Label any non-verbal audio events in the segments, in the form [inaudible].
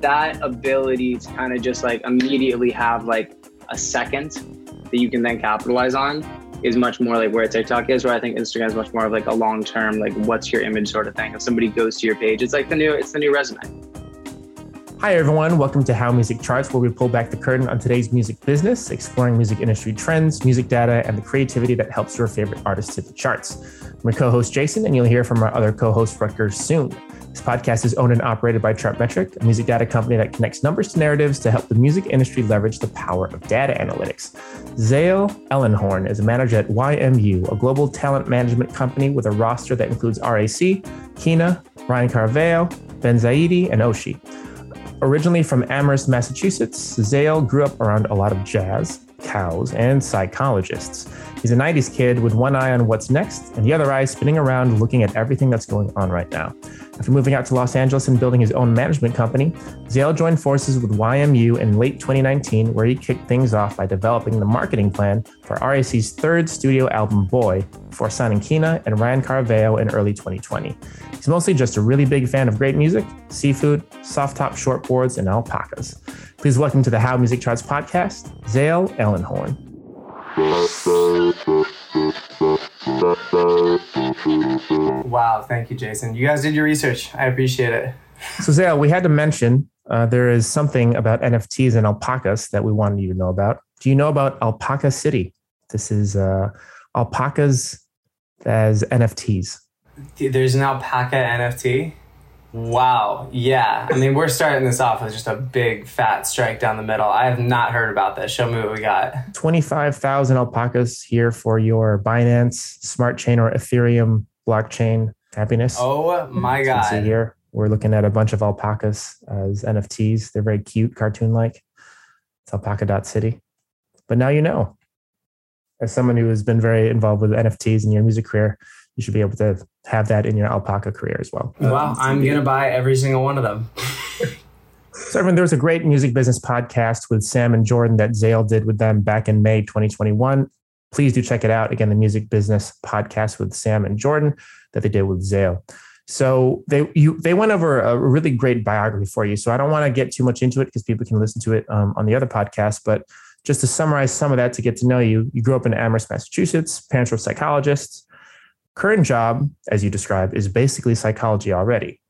that ability to kind of just like immediately have like a second that you can then capitalize on is much more like where TikTok is, where I think Instagram is much more of like a long term, like what's your image sort of thing. If somebody goes to your page, it's like the new, it's the new resume. Hi, everyone. Welcome to How Music Charts, where we pull back the curtain on today's music business, exploring music industry trends, music data, and the creativity that helps your favorite artists hit the charts. I'm your co host, Jason, and you'll hear from our other co host, Rutger, soon. This podcast is owned and operated by Chartmetric, a music data company that connects numbers to narratives to help the music industry leverage the power of data analytics. Zale Ellenhorn is a manager at YMU, a global talent management company with a roster that includes RAC, Kina, Ryan Caraveo, Ben Zaidi, and Oshi. Originally from Amherst, Massachusetts, Zale grew up around a lot of jazz, cows, and psychologists. He's a 90s kid with one eye on what's next and the other eye spinning around looking at everything that's going on right now. After moving out to Los Angeles and building his own management company, Zale joined forces with YMU in late 2019, where he kicked things off by developing the marketing plan for RAC's third studio album, Boy, before signing Kina and Ryan Caraveo in early 2020. He's mostly just a really big fan of great music, seafood, soft top shortboards, and alpacas. Please welcome to the How Music Charts podcast, Zale Ellenhorn. Wow, thank you, Jason. You guys did your research. I appreciate it. So, Zale, we had to mention uh, there is something about NFTs and alpacas that we wanted you to know about. Do you know about Alpaca City? This is uh, alpacas as NFTs. There's an alpaca NFT. Wow. Yeah. I mean, we're starting this off with just a big fat strike down the middle. I have not heard about this. Show me what we got. 25,000 alpacas here for your Binance Smart Chain or Ethereum blockchain happiness. Oh my God. see here, we're looking at a bunch of alpacas as NFTs. They're very cute, cartoon like. It's alpaca.city. But now you know. As someone who has been very involved with NFTs in your music career, you should be able to have that in your alpaca career as well. Wow, I'm gonna buy every single one of them. so, everyone, there was a great music business podcast with Sam and Jordan that Zale did with them back in May 2021. Please do check it out. Again, the music business podcast with Sam and Jordan that they did with Zale. So they you they went over a really great biography for you. So I don't want to get too much into it because people can listen to it um, on the other podcast. But just to summarize some of that to get to know you, you grew up in Amherst, Massachusetts. Parents were psychologists current job, as you described, is basically psychology already.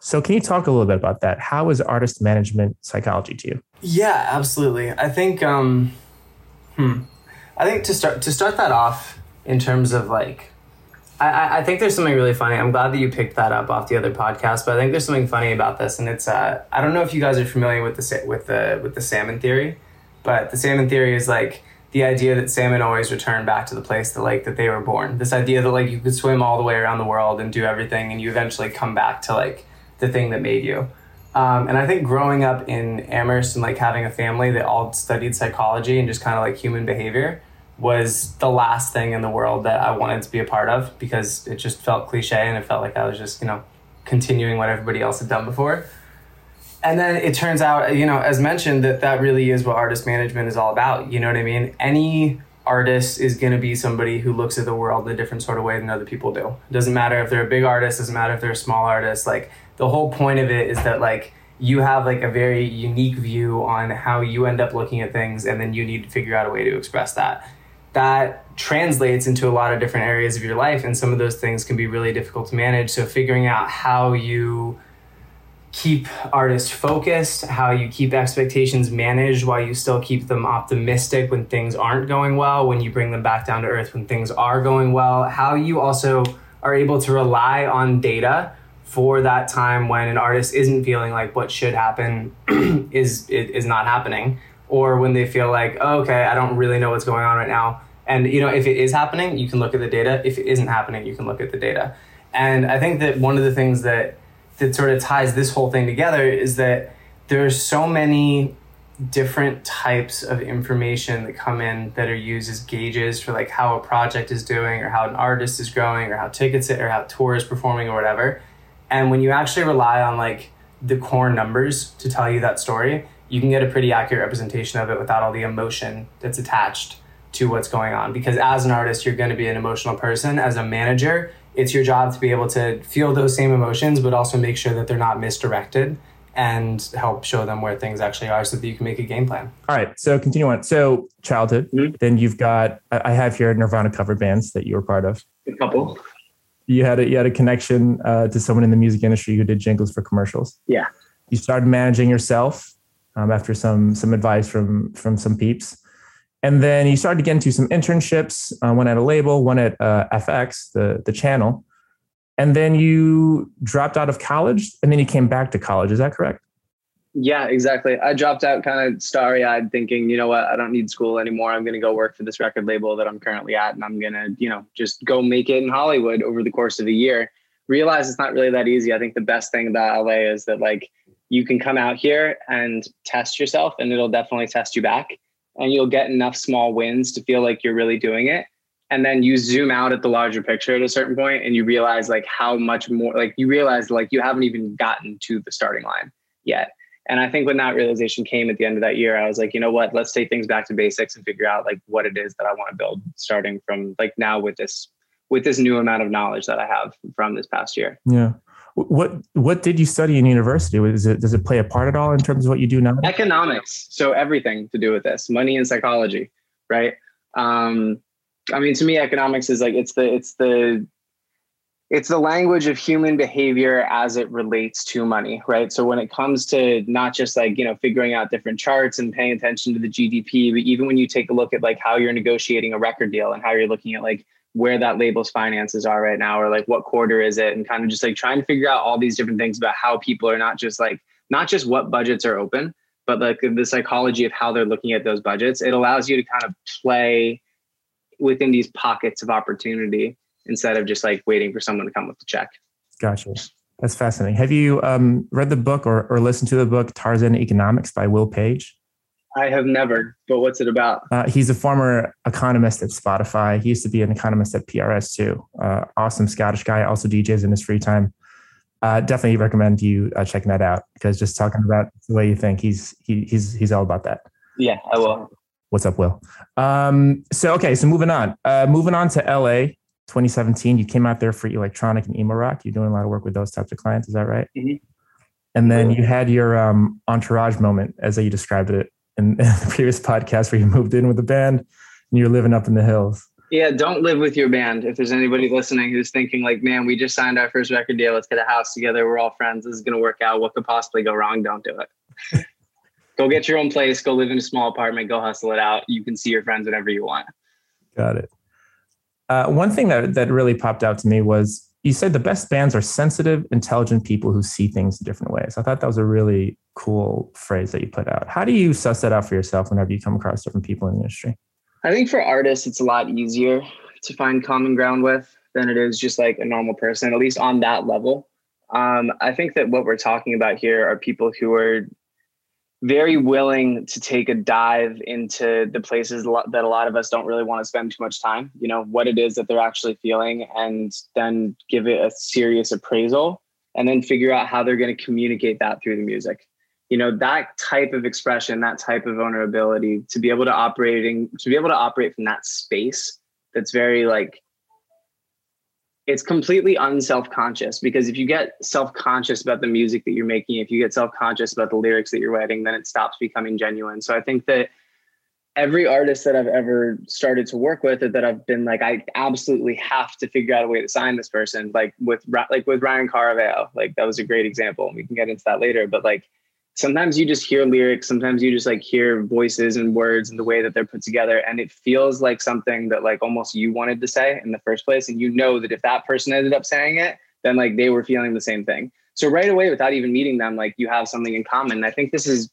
So, can you talk a little bit about that? How is artist management psychology to you? Yeah, absolutely. I think, um, hmm, I think to start to start that off in terms of like, I, I think there's something really funny. I'm glad that you picked that up off the other podcast, but I think there's something funny about this, and it's uh, I don't know if you guys are familiar with the with the with the salmon theory, but the salmon theory is like the idea that salmon always return back to the place, the lake that they were born. This idea that like you could swim all the way around the world and do everything, and you eventually come back to like the thing that made you. Um, and I think growing up in Amherst and like having a family that all studied psychology and just kind of like human behavior was the last thing in the world that I wanted to be a part of because it just felt cliche and it felt like I was just, you know, continuing what everybody else had done before and then it turns out you know as mentioned that that really is what artist management is all about you know what i mean? Any artist is going to be somebody who looks at the world in a different sort of way than other people do. It doesn't matter if they're a big artist doesn't matter if they're a small artist like the whole point of it is that like you have like a very unique view on how you end up looking at things and then you need to figure out a way to express that. That translates into a lot of different areas of your life and some of those things can be really difficult to manage. So figuring out how you keep artists focused, how you keep expectations managed while you still keep them optimistic when things aren't going well, when you bring them back down to earth when things are going well, how you also are able to rely on data for that time when an artist isn't feeling like what should happen [clears throat] is is not happening or when they feel like oh, okay i don't really know what's going on right now. And you know if it is happening you can look at the data. If it isn't happening you can look at the data. And i think that one of the things that that sort of ties this whole thing together is that there's so many different types of information that come in that are used as gauges for like how a project is doing or how an artist is growing or how tickets or how tour is performing or whatever. And when you actually rely on like the core numbers to tell you that story you can get a pretty accurate representation of it without all the emotion that's attached to what's going on. Because as an artist you're going to be an emotional person. As a manager it's your job to be able to feel those same emotions, but also make sure that they're not misdirected and help show them where things actually are so that you can make a game plan. All right. So continue on. So childhood, mm-hmm. then you've got, I have here Nirvana cover bands that you were part of. A couple. You had a, you had a connection uh, to someone in the music industry who did jingles for commercials. Yeah. You started managing yourself um, after some, some advice from, from some peeps. And then you started to get into some internships, uh, one at a label, one at uh, FX, the, the channel. And then you dropped out of college and then you came back to college. Is that correct? Yeah exactly. I dropped out kind of starry-eyed thinking you know what? I don't need school anymore. I'm going to go work for this record label that i'm currently at and i'm going to you know just go make it in hollywood over the course of a year. Realize it's not really that easy. I think the best thing about la is that like you can come out here and test yourself and it'll definitely test you back and you'll get enough small wins to feel like you're really doing it. And then you zoom out at the larger picture at a certain point and you realize like how much more like you realize like you haven't even gotten to the starting line yet. And i think when that realization came at the end of that year i was like you know what? Let's take things back to basics and figure out like what it is that i want to build starting from like now with this with this new amount of knowledge that i have from this past year. Yeah what what did you study in university? Is it does it play a part at all in terms of what you do now? Economics. So everything to do with this money and psychology right? Um I mean, to me, economics is like it's the it's the it's the language of human behavior as it relates to money, right? So when it comes to not just like you know figuring out different charts and paying attention to the GDP, but even when you take a look at like how you're negotiating a record deal and how you're looking at like where that label's finances are right now, or like what quarter is it, and kind of just like trying to figure out all these different things about how people are not just like not just what budgets are open, but like the psychology of how they're looking at those budgets. It allows you to kind of play within these pockets of opportunity instead of just like waiting for someone to come with the check. Gotcha. That's fascinating. Have you um, read the book or, or listened to the book Tarzan Economics by Will Page? I have never, but what's it about? Uh, he's a former economist at Spotify. He used to be an economist at PRS too. Uh, awesome Scottish guy, also DJs in his free time. Uh, definitely recommend you uh, checking that out because just talking about the way you think, he's he, he's he's all about that. Yeah, I will. What's up, Will? Um, so okay, so moving on. Uh, moving on to LA, 2017. You came out there for electronic and emo rock. You're doing a lot of work with those types of clients. Is that right? Mm-hmm. And then you had your um, entourage moment, as you described it [laughs] in, the previous podcast, where you moved in with the band and you're living up in the hills. Yeah, don't live with your band. If there's anybody listening who's thinking like, man, we just signed our first record deal. Let's get a house together. We're all friends. This is going to work out. What could possibly go wrong? Don't do it. [laughs] go get your own place, go live in a small apartment, go hustle it out. You can see your friends whenever you want. Got it. Uh, one thing that, that really popped out to me was you said the best bands are sensitive, intelligent people who see things in different ways. I thought that was a really cool phrase that you put out. How do you suss that out for yourself whenever you come across different people in the industry? I think for artists, it's a lot easier to find common ground with than it is just like a normal person, at least on that level. Um, I think that what we're talking about here are people who are very willing to take a dive into the places that a lot of us don't really want to spend too much time you know what it is that they're actually feeling and then give it a serious appraisal and then figure out how they're going to communicate that through the music. You know that type of expression that type of vulnerability to be able to operating to be able to operate from that space that's very like it's completely unself-conscious because if you get self-conscious about the music that you're making if you get self-conscious about the lyrics that you're writing then it stops becoming genuine. So i think that every artist that i've ever started to work with or that i've been like i absolutely have to figure out a way to sign this person like with like with ryan caraveo like that was a great example we can get into that later but like sometimes you just hear lyrics sometimes you just like hear voices and words and the way that they're put together and it feels like something that like almost you wanted to say in the first place and you know that if that person ended up saying it then like they were feeling the same thing. So right away without even meeting them like you have something in common. And i think this is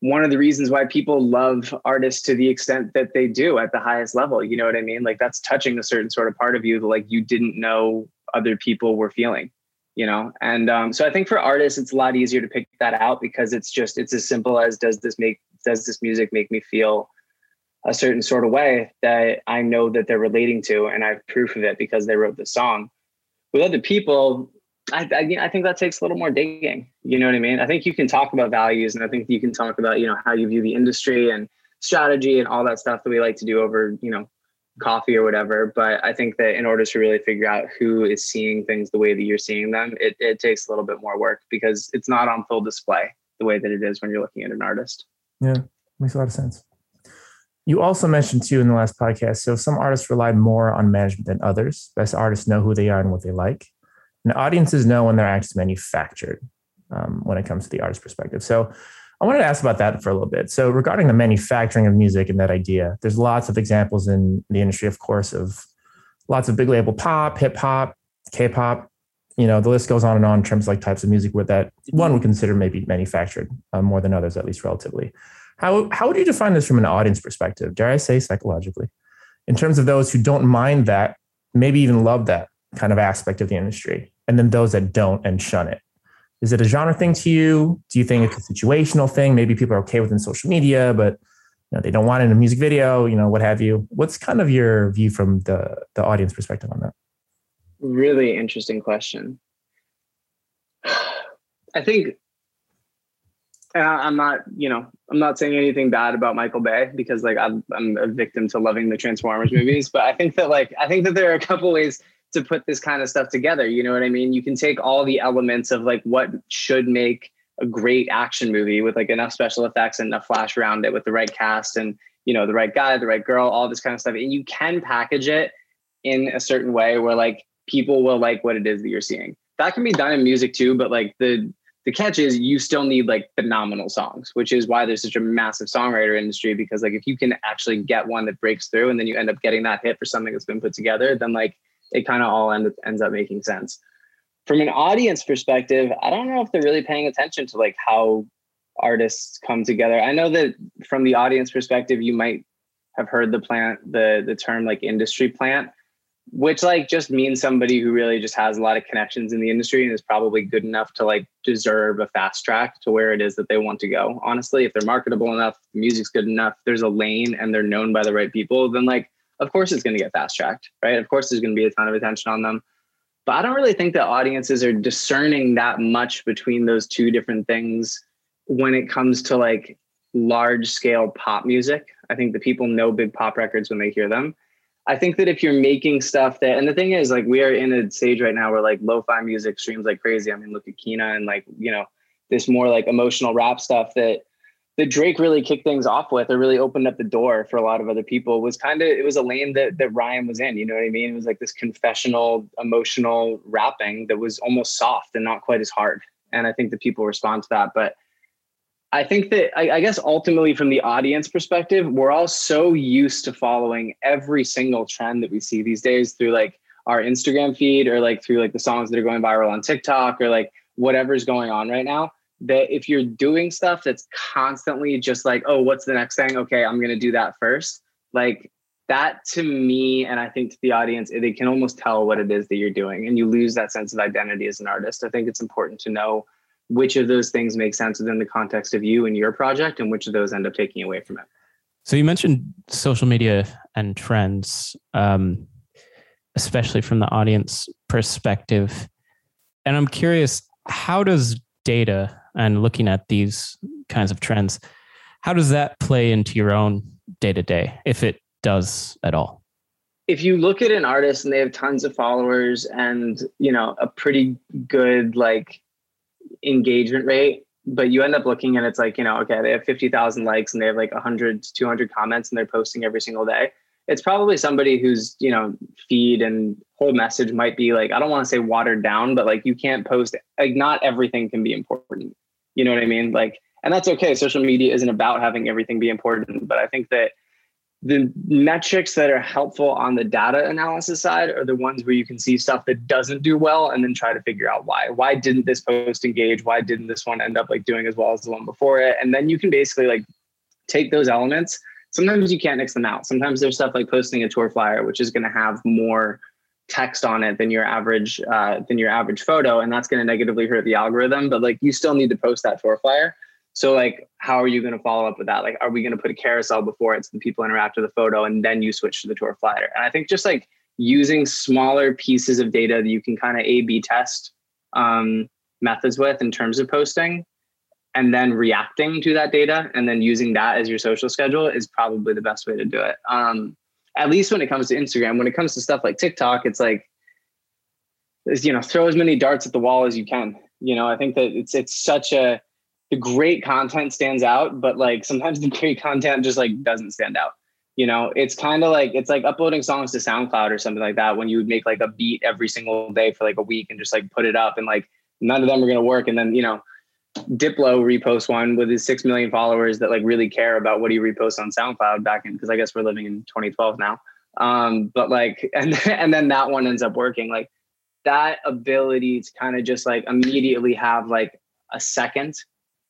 one of the reasons why people love artists to the extent that they do at the highest level you know what i mean? Like that's touching a certain sort of part of you that like you didn't know other people were feeling you know? And um, so i think for artists it's a lot easier to pick that out because it's just it's as simple as does this make does this music make me feel a certain sort of way that i know that they're relating to and i have proof of it because they wrote the song. With other people I, I, I think that takes a little more digging you know what i mean? I think you can talk about values and i think you can talk about you know how you view the industry and strategy and all that stuff that we like to do over you know coffee or whatever. But I think that in order to really figure out who is seeing things the way that you're seeing them, it, it takes a little bit more work because it's not on full display the way that it is when you're looking at an artist. Yeah, makes a lot of sense. You also mentioned too in the last podcast. So some artists rely more on management than others. Best artists know who they are and what they like, and audiences know when their act is manufactured. Um, when it comes to the artist perspective, so I wanted to ask about that for a little bit. So regarding the manufacturing of music and that idea, there's lots of examples in the industry, of course, of lots of big label pop, hip hop, K-pop. You know, the list goes on and on in terms of like types of music where that one would consider maybe manufactured uh, more than others, at least relatively. How, how would you define this from an audience perspective? Dare I say psychologically? In terms of those who don't mind that, maybe even love that kind of aspect of the industry, and then those that don't and shun it. Is it a genre thing to you? Do you think it's a situational thing? Maybe people are okay with in social media, but you know, they don't want it in a music video, you know, what have you. What's kind of your view from the the audience perspective on that? Really interesting question. I think uh, and I, am not, you know, I'm not saying anything bad about Michael Bay because like I'm, I'm a victim to loving the Transformers movies, but I think that like I think that there are a couple ways to put this kind of stuff together. You know what I mean? You can take all the elements of like what should make a great action movie with like enough special effects and enough flash around it with the right cast and you know the right guy, the right girl, all this kind of stuff, and you can package it in a certain way where like people will like what it is that you're seeing. That can be done in music too, but like the the catch is you still need like phenomenal songs, which is why there's such a massive songwriter industry. Because like if you can actually get one that breaks through, and then you end up getting that hit for something that's been put together, then like it kind of all end, ends up making sense. From an audience perspective, I don't know if they're really paying attention to like how artists come together. I know that from the audience perspective, you might have heard the plant the the term like industry plant which like just means somebody who really just has a lot of connections in the industry and is probably good enough to like deserve a fast track to where it is that they want to go. Honestly, if they're marketable enough, music's good enough, there's a lane and they're known by the right people, then like of course it's going to get fast tracked, right? Of course there's going to be a ton of attention on them. But I don't really think that audiences are discerning that much between those two different things when it comes to like large scale pop music. I think the people know big pop records when they hear them I think that if you're making stuff that, and the thing is, like, we are in a stage right now where like lo-fi music streams like crazy. I mean, look at Kina and like, you know, this more like emotional rap stuff that that Drake really kicked things off with, or really opened up the door for a lot of other people. Was kind of it was a lane that that Ryan was in. You know what I mean? It was like this confessional, emotional rapping that was almost soft and not quite as hard. And I think that people respond to that, but I think that I, I, guess ultimately from the audience perspective, we're all so used to following every single trend that we see these days through like our Instagram feed or like through like the songs that are going viral on TikTok or like whatever's going on right now. That if you're doing stuff that's constantly just like, oh, what's the next thing? Okay, I'm gonna do that first. Like that to me, and I think to the audience, they can almost tell what it is that you're doing, and you lose that sense of identity as an artist. I think it's important to know which of those things make sense within the context of you and your project and which of those end up taking away from it so you mentioned social media and trends um, especially from the audience perspective and i'm curious how does data and looking at these kinds of trends how does that play into your own day to day if it does at all if you look at an artist and they have tons of followers and you know a pretty good like engagement rate, but you end up looking and it's like, you know, okay, they have 50,000 likes and they have like 100 to 200 comments and they're posting every single day. It's probably somebody whose, you know, feed and whole message might be like, I don't want to say watered down, but like you can't post, like, not everything can be important. You know what I mean? Like, and that's okay. Social media isn't about having everything be important, but I think that the metrics that are helpful on the data analysis side are the ones where you can see stuff that doesn't do well and then try to figure out why why didn't this post engage why didn't this one end up like doing as well as the one before it and then you can basically like take those elements sometimes you can't mix them out sometimes there's stuff like posting a tour flyer which is going to have more text on it than your average uh, than your average photo and that's going to negatively hurt the algorithm but like you still need to post that tour flyer so like, how are you going to follow up with that? Like, are we going to put a carousel before it so the people interact with the photo and then you switch to the tour flyer? And I think just like using smaller pieces of data that you can kind of A/B test um, methods with in terms of posting, and then reacting to that data, and then using that as your social schedule is probably the best way to do it. Um, at least when it comes to Instagram. When it comes to stuff like TikTok, it's like, you know, throw as many darts at the wall as you can. You know, I think that it's it's such a the great content stands out, but like sometimes the great content just like doesn't stand out. You know, it's kind of like it's like uploading songs to SoundCloud or something like that when you would make like a beat every single day for like a week and just like put it up and like none of them are gonna work. And then, you know, Diplo repost one with his six million followers that like really care about what he reposts on SoundCloud back in because I guess we're living in 2012 now. Um, but like [laughs] and and then that one ends up working. Like that ability to kind of just like immediately have like a second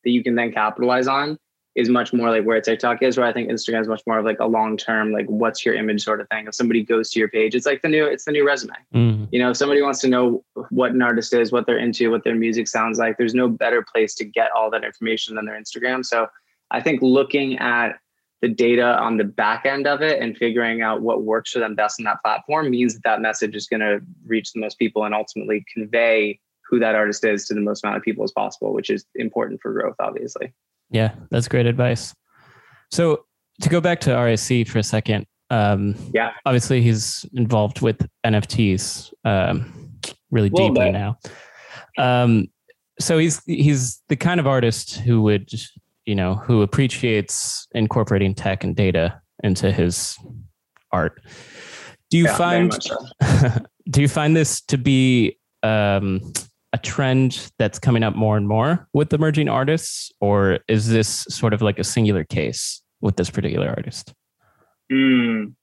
that you can then capitalize on is much more like where TikTok is, where I think Instagram is much more of like a long term, like what's your image sort of thing. If somebody goes to your page, it's like the new, it's the new resume. Mm-hmm. You know, if somebody wants to know what an artist is, what they're into, what their music sounds like, there's no better place to get all that information than their Instagram. So I think looking at the data on the back end of it and figuring out what works for them best in that platform means that that message is going to reach the most people and ultimately convey who that artist is to the most amount of people as possible, which is important for growth, obviously. Yeah, that's great advice. So to go back to RAC for a second, um, yeah, obviously he's involved with NFTs um, really deeply now. Um, so he's he's the kind of artist who would you know who appreciates incorporating tech and data into his art. Do you yeah, find so. [laughs] do you find this to be um, a trend that's coming up more and more with emerging artists, or is this sort of like a singular case with this particular artist? Mm.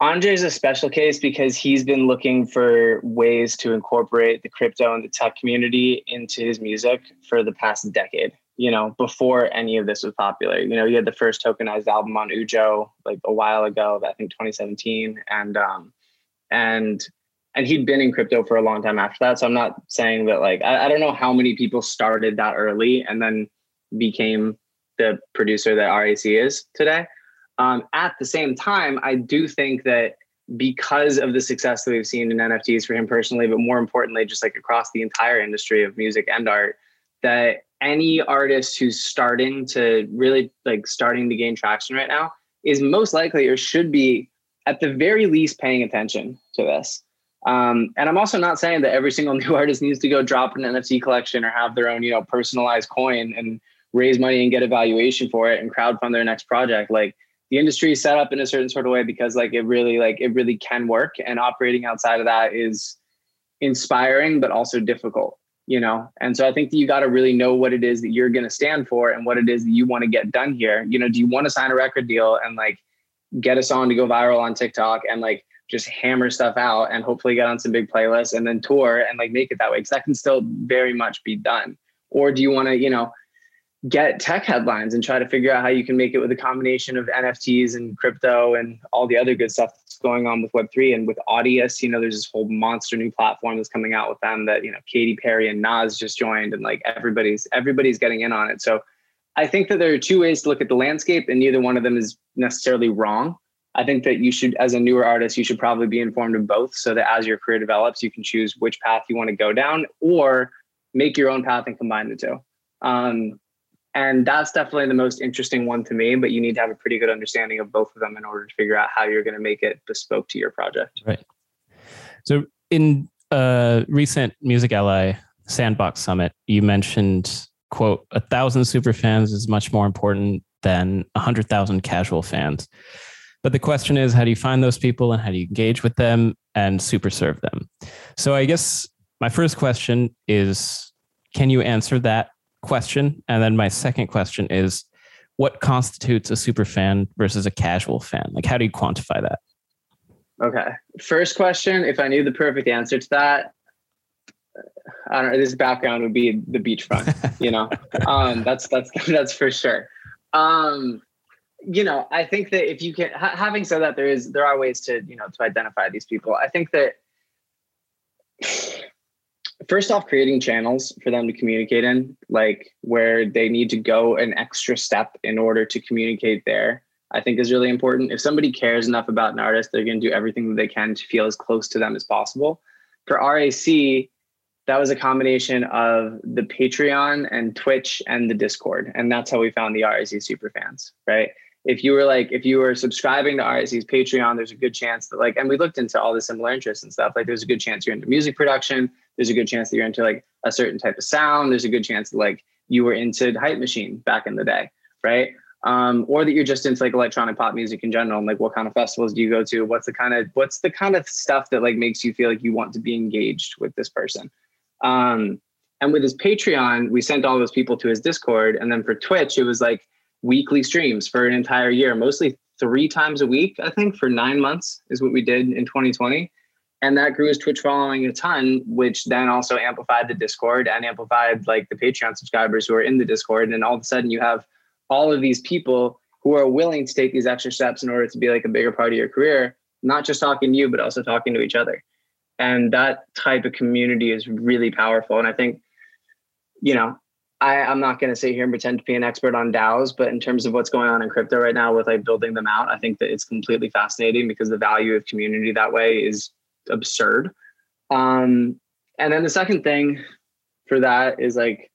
Andre is a special case because he's been looking for ways to incorporate the crypto and the tech community into his music for the past decade. You know, before any of this was popular. You know, he had the first tokenized album on Ujo like a while ago, I think 2017, and um, and and he'd been in crypto for a long time after that. So I'm not saying that like I, I, don't know how many people started that early and then became the producer that RAC is today. Um, at the same time, I do think that because of the success that we've seen in NFTs for him personally, but more importantly, just like across the entire industry of music and art, that any artist who's starting to really like starting to gain traction right now is most likely or should be at the very least paying attention to this. Um, and I'm also not saying that every single [laughs] new artist needs to go drop an NFT collection or have their own, you know, personalized coin and raise money and get a valuation for it and crowdfund their next project. Like the industry is set up in a certain sort of way because like it really like it really can work and operating outside of that is inspiring but also difficult you know and so i think that you got to really know what it is that you're going to stand for and what it is that you want to get done here you know do you want to sign a record deal and like get a song to go viral on tiktok and like just hammer stuff out and hopefully get on some big playlists and then tour and like make it that way because that can still very much be done. Or do you want to you know get tech headlines and try to figure out how you can make it with a combination of nfts and crypto and all the other good stuff that's going on with web3 and with audius you know there's this whole monster new platform that's coming out with them that you know Katy Perry and Nas just joined and like everybody's everybody's getting in on it. So i think that there are two ways to look at the landscape and neither one of them is necessarily wrong I think that you should, as a newer artist, you should probably be informed of both so that as your career develops, you can choose which path you want to go down or make your own path and combine the two. Um, and that's definitely the most interesting one to me, but you need to have a pretty good understanding of both of them in order to figure out how you're going to make it bespoke to your project. Right. So in a recent Music Ally Sandbox Summit, you mentioned, quote, a thousand super fans is much more important than a hundred thousand casual fans. But the question is, how do you find those people and how do you engage with them and super serve them? So I guess my first question is, can you answer that question? And then my second question is, what constitutes a super fan versus a casual fan? Like, how do you quantify that? Okay. First question, if I knew the perfect answer to that, I don't know, this background would be the beachfront, you know, [laughs] um, that's, that's, that's for sure. Um, you know, I think that if you can, ha- having said that, there is there are ways to you know to identify these people. I think that [sighs] first off, creating channels for them to communicate in, like where they need to go an extra step in order to communicate there. I think is really important. If somebody cares enough about an artist, they're going to do everything that they can to feel as close to them as possible. For RAC, that was a combination of the Patreon and Twitch and the Discord. And that's how we found the RAC super fans, right? If you were like if you were subscribing to RAC's Patreon, there's a good chance that like, and we looked into all the similar interests and stuff. Like, there's a good chance you're into music production. There's a good chance that you're into like a certain type of sound. There's a good chance that like you were into Hype Machine back in the day, right? Um, or that you're just into like electronic pop music in general. And like, what kind of festivals do you go to? What's the kind of what's the kind of stuff that like makes you feel like you want to be engaged with this person? Um, and with his Patreon, we sent all those people to his Discord. And then for Twitch, it was like weekly streams for an entire year, mostly three times a week, I think, for nine months is what we did in 2020. And that grew his Twitch following a ton, which then also amplified the Discord and amplified like the Patreon subscribers who are in the Discord. And all of a sudden you have all of these people who are willing to take these extra steps in order to be like a bigger part of your career, not just talking to you, but also talking to each other. And that type of community is really powerful. And I think you know, I, I'm not going to sit here and pretend to be an expert on DAOs, but in terms of what's going on in crypto right now with like building them out, I think that it's completely fascinating because the value of community that way is absurd. Um, and then the second thing for that is like,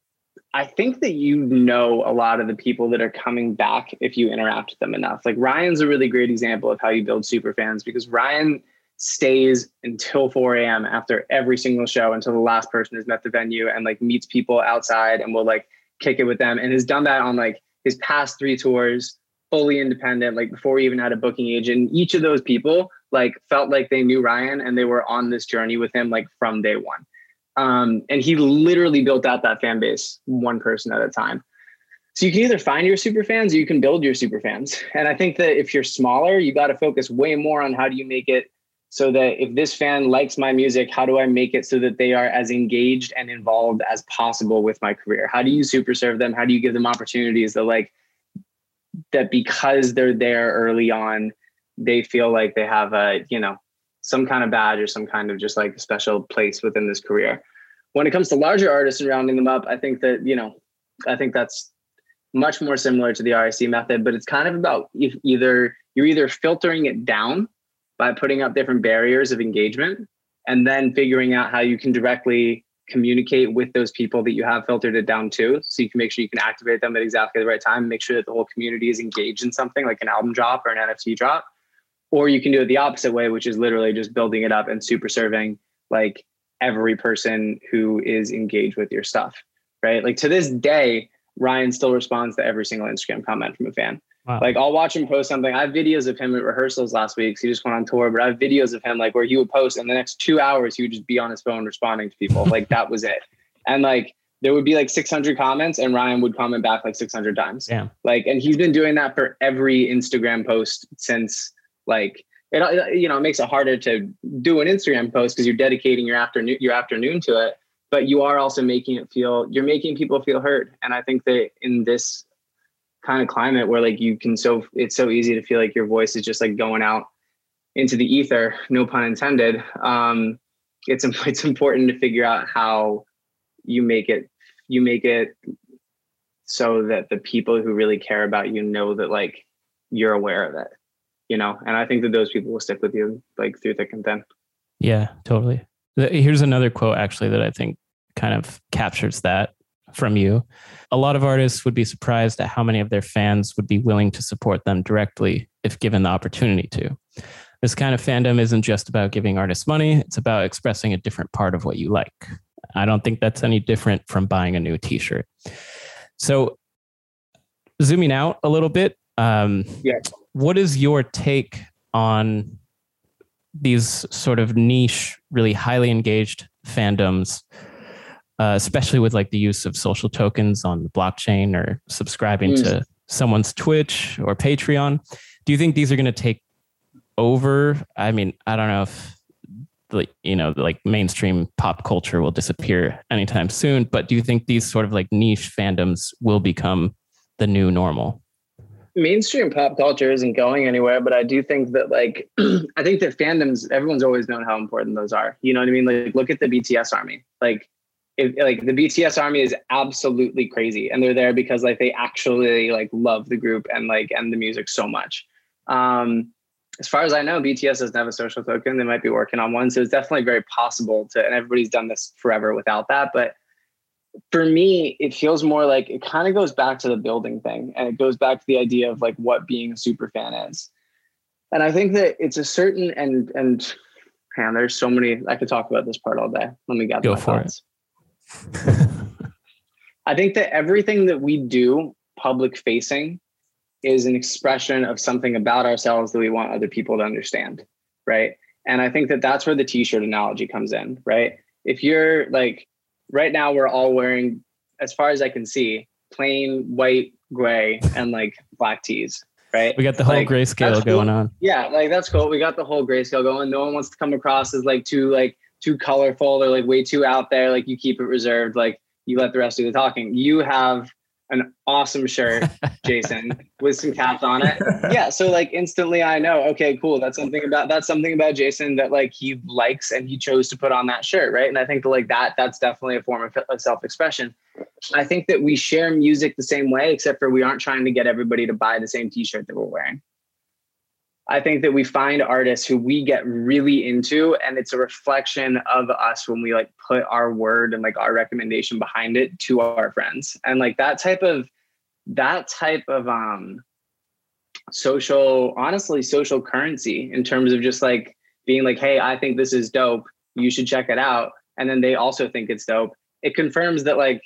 I think that you know a lot of the people that are coming back if you interact with them enough. Like Ryan's a really great example of how you build super fans because Ryan stays until 4 a.m. after every single show until the last person has met the venue and like meets people outside and will like kick it with them and has done that on like his past three tours fully independent like before he even had a booking agent. Each of those people like felt like they knew ryan and they were on this journey with him like from day one. Um, and he literally built out that fan base one person at a time. So you can either find your super fans or you can build your super fans. And i think that if you're smaller you got to focus way more on how do you make it so that if this fan likes my music, how do I make it so that they are as engaged and involved as possible with my career? How do you super serve them? How do you give them opportunities that like that because they're there early on, they feel like they have a, you know, some kind of badge or some kind of just like special place within this career. When it comes to larger artists and rounding them up, I think that, you know, I think that's much more similar to the RAC method, but it's kind of about either you're either filtering it down by putting up different barriers of engagement and then figuring out how you can directly communicate with those people that you have filtered it down to. So you can make sure you can activate them at exactly the right time make sure that the whole community is engaged in something like an album drop or an nft drop. Or you can do it the opposite way which is literally just building it up and super serving like every person who is engaged with your stuff right? Like to this day ryan still responds to every single instagram comment from a fan Wow. Like I'll watch him post something. I have videos of him at rehearsals last week. So he just went on tour, but I have videos of him like where he would post and the next two hours he would just be on his phone responding to people. like that was it. And like there would be like 600 comments and Ryan would comment back like 600 times. Yeah. Like, and he's been doing that for every Instagram post since like, it, you know, it makes it harder to do an Instagram post because you're dedicating your afternoon, your afternoon to it, but you are also making it feel, you're making people feel heard. And I think that in this kind of climate where like you can so it's so easy to feel like your voice is just like going out into the ether no pun intended. Um it's [laughs] it's important to figure out how you make it you make it so that the people who really care about you know that like you're aware of it you know? And i think that those people will stick with you like through thick and thin. Yeah totally. Here's another quote actually that i think kind of captures that from you. A lot of artists would be surprised at how many of their fans would be willing to support them directly if given the opportunity to. This kind of fandom isn't just about giving artists money, it's about expressing a different part of what you like. I don't think that's any different from buying a new t shirt. So, zooming out a little bit, um, yeah. what is your take on these sort of niche, really highly engaged fandoms uh, especially with like the use of social tokens on the blockchain or subscribing mm. to someone's Twitch or Patreon. Do you think these are going to take over? I mean, I don't know if the you know like mainstream pop culture will disappear anytime soon, but do you think these sort of like niche fandoms will become the new normal? mainstream pop culture isn't going anywhere, but I do think that like [clears throat] I think that fandoms, everyone's always known how important those are. You know what I mean? Like look at the BTS army. Like it, like the BTS army is absolutely crazy, and they're there because like they actually like love the group and like and the music so much. Um, as far as I know, BTS doesn't have a social token. They might be working on one, so it's definitely very possible to. And everybody's done this forever without that, but for me, it feels more like it kind of goes back to the building thing and it goes back to the idea of like what being a super fan is. And I think that it's a certain and and man, there's so many I could talk about this part all day. Let me get go for thoughts. it. [laughs] I think that everything that we do public facing is an expression of something about ourselves that we want other people to understand, right? And I think that that's where the t-shirt analogy comes in, right? If you're like right now we're all wearing as far as I can see plain white, gray and like black tees, right? We got the whole like, grayscale cool. going on. Yeah, like that's cool. We got the whole grayscale going. No one wants to come across as like too like too colorful or like way too out there. Like you keep it reserved. Like you let the rest do the talking. You have an awesome shirt, [laughs] Jason, with some cats on it. [laughs] Yeah. So like instantly I know, okay, cool. That's something about that's something about Jason that like he likes and he chose to put on that shirt. Right. And I think that like that that's definitely a form of self-expression. I think that we share music the same way, except for we aren't trying to get everybody to buy the same t-shirt that we're wearing. I think that we find artists who we get really into, and it's a reflection of us when we like put our word and like our recommendation behind it to our friends. And like that type of that type of um social, honestly, social currency in terms of just like being like, hey, I think this is dope. You should check it out. And then they also think it's dope. It confirms that like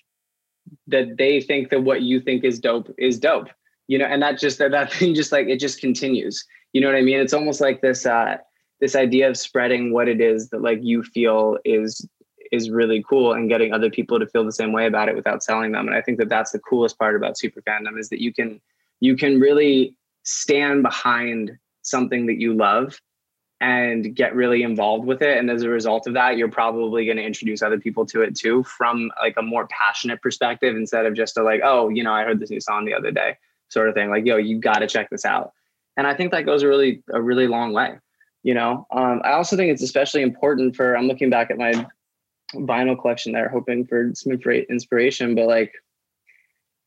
that they think that what you think is dope is dope. You know, and that just that that thing just like it just continues you know what I mean? It's almost like this uh this idea of spreading what it is that like you feel is is really cool and getting other people to feel the same way about it without selling them. And I think that that's the coolest part about super fandom is that you can you can really stand behind something that you love and get really involved with it and as a result of that you're probably going to introduce other people to it too from like a more passionate perspective instead of just a like oh you know i heard this new song the other day sort of thing like yo you got to check this out and I think that goes a really a really long way. You know, um, I also think it's especially important for. I'm looking back at my vinyl collection there, hoping for some inspiration. But like,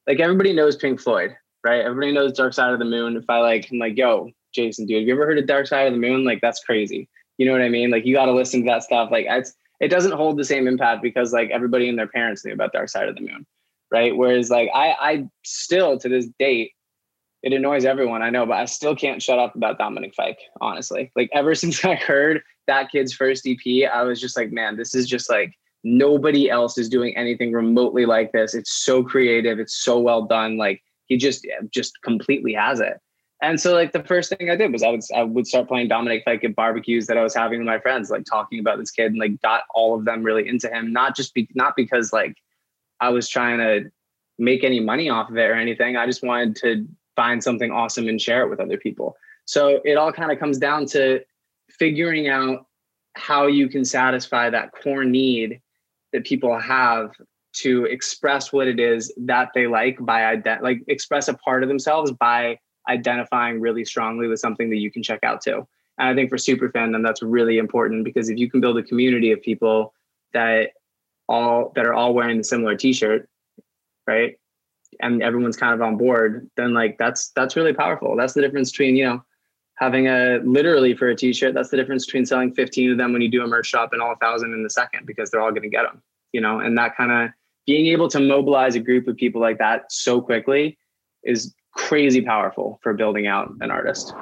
like everybody knows Pink Floyd, right? Everybody knows Dark Side of the Moon. If I like, I'm like, yo, Jason, dude, have you ever heard of Dark Side of the Moon? Like, that's crazy. You know what I mean? Like, you got to listen to that stuff. Like, it's it doesn't hold the same impact because like everybody and their parents knew about Dark Side of the Moon, right? Whereas like I I still to this date it annoys everyone, I know, but I still can't shut up about Dominic Fike, honestly. Like ever [laughs] since I heard that kid's first EP, I was just like, man, this is just like nobody else is doing anything remotely like this. It's so creative, it's so well done. Like he just just completely has it. And so like the first thing I did was I would I would start playing Dominic Fike at barbecues that I was having with my friends, like talking about this kid and like got all of them really into him. Not just be not because like I was trying to make any money off of it or anything. I just wanted to find something awesome and share it with other people. So it all kind of comes down to figuring out how you can satisfy that core need that people have to express what it is that they like by ident- like express a part of themselves by identifying really strongly with something that you can check out too. And I think for super fandom, that's really important because if you can build a community of people that all that are all wearing the similar t-shirt, right? And everyone's kind of on board, then like that's that's really powerful. That's the difference between you know having a literally for a t-shirt. That's the difference between selling 15 of them when you do a merch shop and all a thousand in the second because they're all going to get them. You know, and that kind of being able to mobilize a group of people like that so quickly is crazy powerful for building out an artist.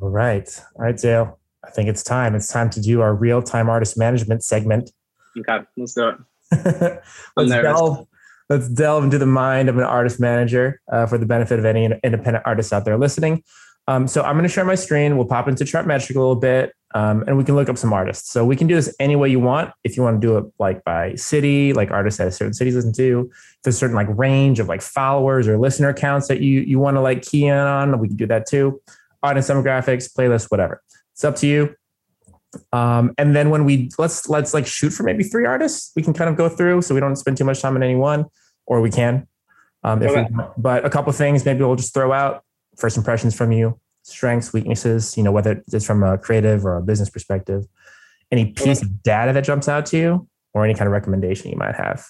All right. All right, Dale. I think it's time. It's time to do our real time artist management segment. Okay, let's do it. [laughs] let's delve. Let's delve into the mind of an artist manager uh, for the benefit of any independent artists out there listening. Um, so I'm going to share my screen. We'll pop into Chartmetric a little bit, um, and we can look up some artists. So we can do this any way you want. If you want to do it like by city, like artists that certain cities listen to, if there's a certain like range of like followers or listener accounts that you you want to like key in on, we can do that too. Audience demographics, playlist, whatever. It's up to you. Um, and then when we let's let's like shoot for maybe three artists, we can kind of go through so we don't spend too much time on any one, or we can. Um, if okay. we, but a couple things maybe we'll just throw out first impressions from you, strengths, weaknesses. You know whether it's from a creative or a business perspective. Any piece okay. of data that jumps out to you, or any kind of recommendation you might have.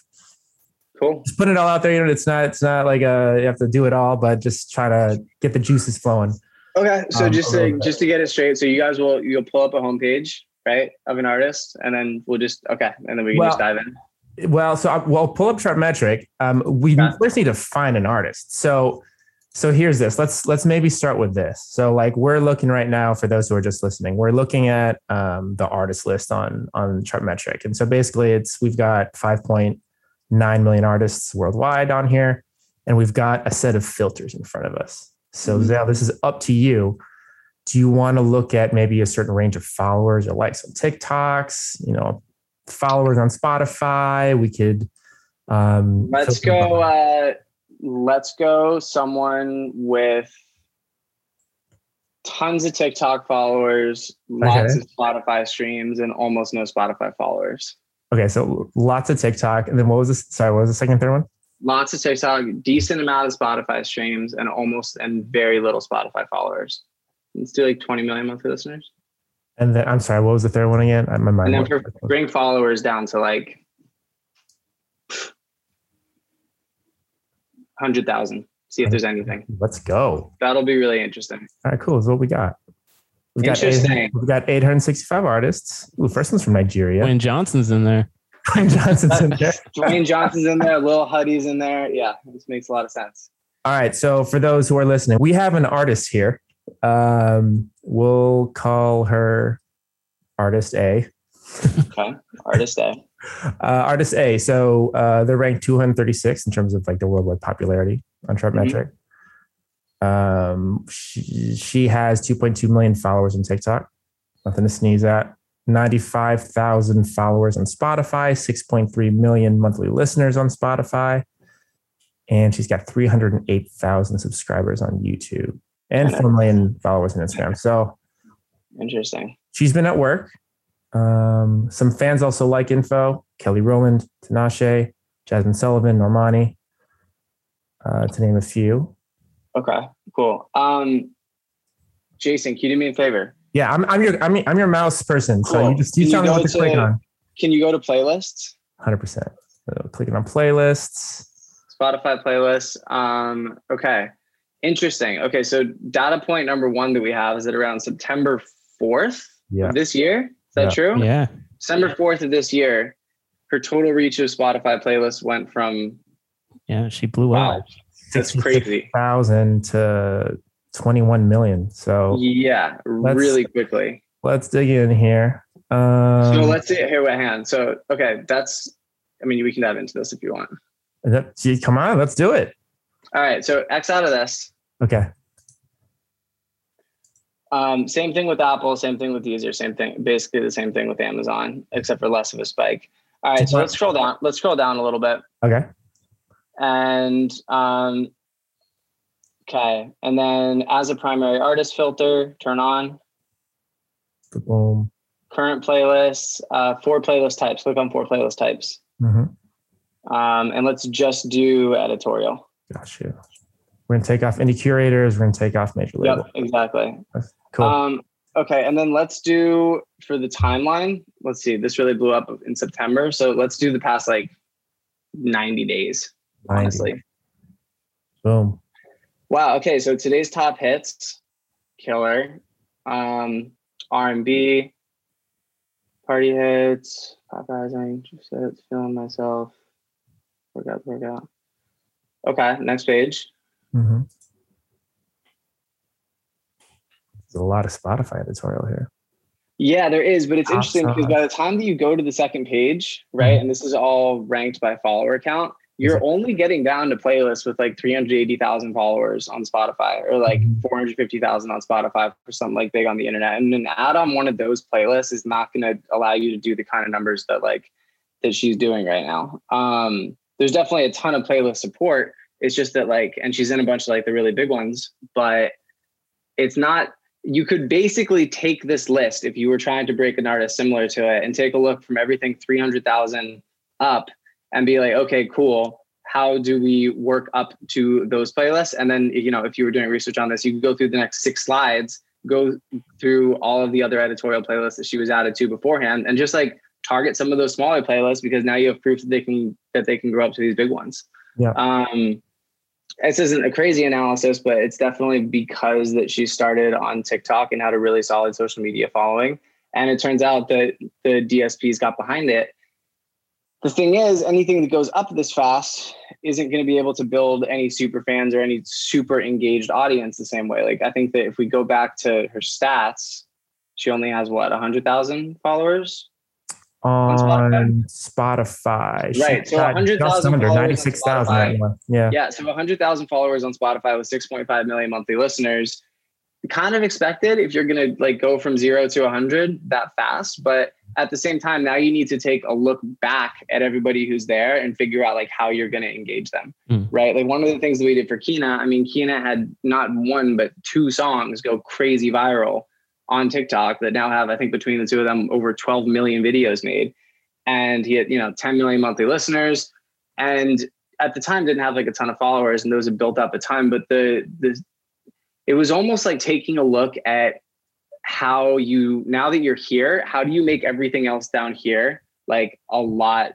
Cool. Just put it all out there. You know, it's not it's not like a, uh, you have to do it all, but just try to get the juices flowing. Okay, so um, just to just to get it straight, so you guys will you'll pull up a homepage, right, of an artist, and then we'll just okay, and then we can Well, just dive in. Well, so I, well, pull up Chartmetric. Um, we Okay. first need to find an artist. So, so here's this. Let's let's maybe start with this. So, like we're looking right now for those who are just listening. We're looking at um, the artist list on on Chartmetric, and so basically, it's we've got 5.9 million artists worldwide on here, and we've got a set of filters in front of us. So Mhm. now this is up to you. Do you want to look at maybe a certain range of followers or likes on TikToks? You know, followers on Spotify. We could. Um, Let's go. Uh, let's go. Someone with tons of TikTok followers, lots Okay. of Spotify streams, and almost no Spotify followers. okay, so lots of TikTok, and then what was this? Sorry, what was the second, third one? Lots of TikTok, decent amount of Spotify streams, and almost and very little Spotify followers. Let's do like 20 million monthly listeners, And then I'm sorry, what was the third one again? My mind. and then for, bring followers down to like hundred thousand. See if there's anything. Let's go. That'll be really interesting. All right, cool. Is what we got. We've got, eight, Interesting. we've got 865 artists. Ooh, first one's from Nigeria. Dwayne Johnson's in there. Dwayne Johnson's in there. [laughs] Dwayne Johnson's in there, Lil Huddy's in there. Yeah, this makes a lot of sense. All right. So for those who are listening, we have an artist here. Um, we'll call her Artist A. Okay, artist A. [laughs] Uh, artist A. So uh, they're ranked 236 in terms of like the worldwide popularity on Chartmetric. Um, she, she has 2.2 million followers on TikTok. Nothing to sneeze at. 95,000 followers on Spotify, 6.3 million monthly listeners on Spotify. And she's got 308,000 subscribers on YouTube and 4 million followers on Instagram. So Interesting. she's been at work. Um, some fans also like info Kelly Rowland, Tinashe, Jazmine Sullivan, Normani, uh, to name a few. Okay, cool. Um, Jason, can you do me a favor? Yeah, I'm, I'm your I'm, I'm your mouse person. So Cool. you just you Can you tell me what to, click on. Can you go to playlists? 100%. So clicking on playlists. Spotify playlists. Um, okay. Interesting. Okay, so data point number one that we have is that around September 4th Yeah. of this year. Is that Yeah. true? Yeah. December 4th of this year, her total reach of Spotify playlists went from Yeah. She blew wow, up. that's crazy. 66,000 to 21 million. So Yeah, really quickly. let's dig in here. Um, So let's see it here with hand. So okay, that's I mean we can dive into this if you want. that- gee, come on, let's do it. All right, so X out of this. Okay. Um, same thing with Apple, same thing with user. same thing, basically the same thing with Amazon, except for less of a spike. All right, so let's scroll down. Let's scroll down a little bit. Okay. And um, okay, and then as a primary artist filter, turn on Boom. current playlists, uh, four playlist types. Click on four playlist types, hmm um, and let's just do editorial. Got you. We're gonna take off any curators. We're gonna take off major label. Yep, exactly. Cool. Um, okay, and then let's do for the timeline. Let's see. This really blew up in September, so let's do the past like ninety days. 90. Honestly, Boom. Wow. Okay, so today's top hits: Killer, um, R and B, Party Hits, Pop Rising, Just Hits, Feeling Myself, Workout, Workout. Okay, next page. Mm-hmm. There's a lot of Spotify editorial here. Yeah, there is, but it's interesting because by the time that you go to the second page, right, Mhm. and this is all ranked by follower count, you're only getting down to playlists with like 380,000 followers on Spotify or like Mhm. 450,000 on Spotify for something like big on the internet. And an ad on one of those playlists is not going to allow you to do the kind of numbers that like that she's doing right now. Um, there's definitely a ton of playlist support. It's just that like, and she's in a bunch of like the really big ones, but it's not you could basically take this list if you were trying to break an artist similar to it and take a look from everything 300,000 up and be like, okay, cool. How do we work up to those playlists? And then, you know, if you were doing research on this, you could go through the next six slides, go through all of the other editorial playlists that she was added to beforehand and just like target some of those smaller playlists because now you have proof that they can, that they can grow up to these big ones. Yeah. Um, this isn't a crazy analysis, but it's definitely because that she started on TikTok and had a really solid social media following. And it turns out that the DSPs got behind it. The thing is, anything that goes up this fast isn't going to be able to build any super fans or any super engaged audience the same way. Like I think that if we go back to her stats, she only has what, 100,000 followers? on Spotify. Spotify. Right. So 100,000 96,000. Yeah. Yeah. So 100,000 followers on Spotify with 6.5 million monthly listeners. Kind of expected if you're going to like go from zero to 100 that fast. But at the same time, now you need to take a look back at everybody who's there and figure out like how you're going to engage them. Mm. Right. Like one of the things that we did for Kina, I mean, Kina had not one, but two songs go crazy viral on TikTok that now have, I think, between the two of them, over 12 million videos made. And he had, you know, 10 million monthly listeners. And at the time didn't have like a ton of followers and those had built up a ton. But the the it was almost like taking a look at how you now that you're here, how do you make everything else down here like a lot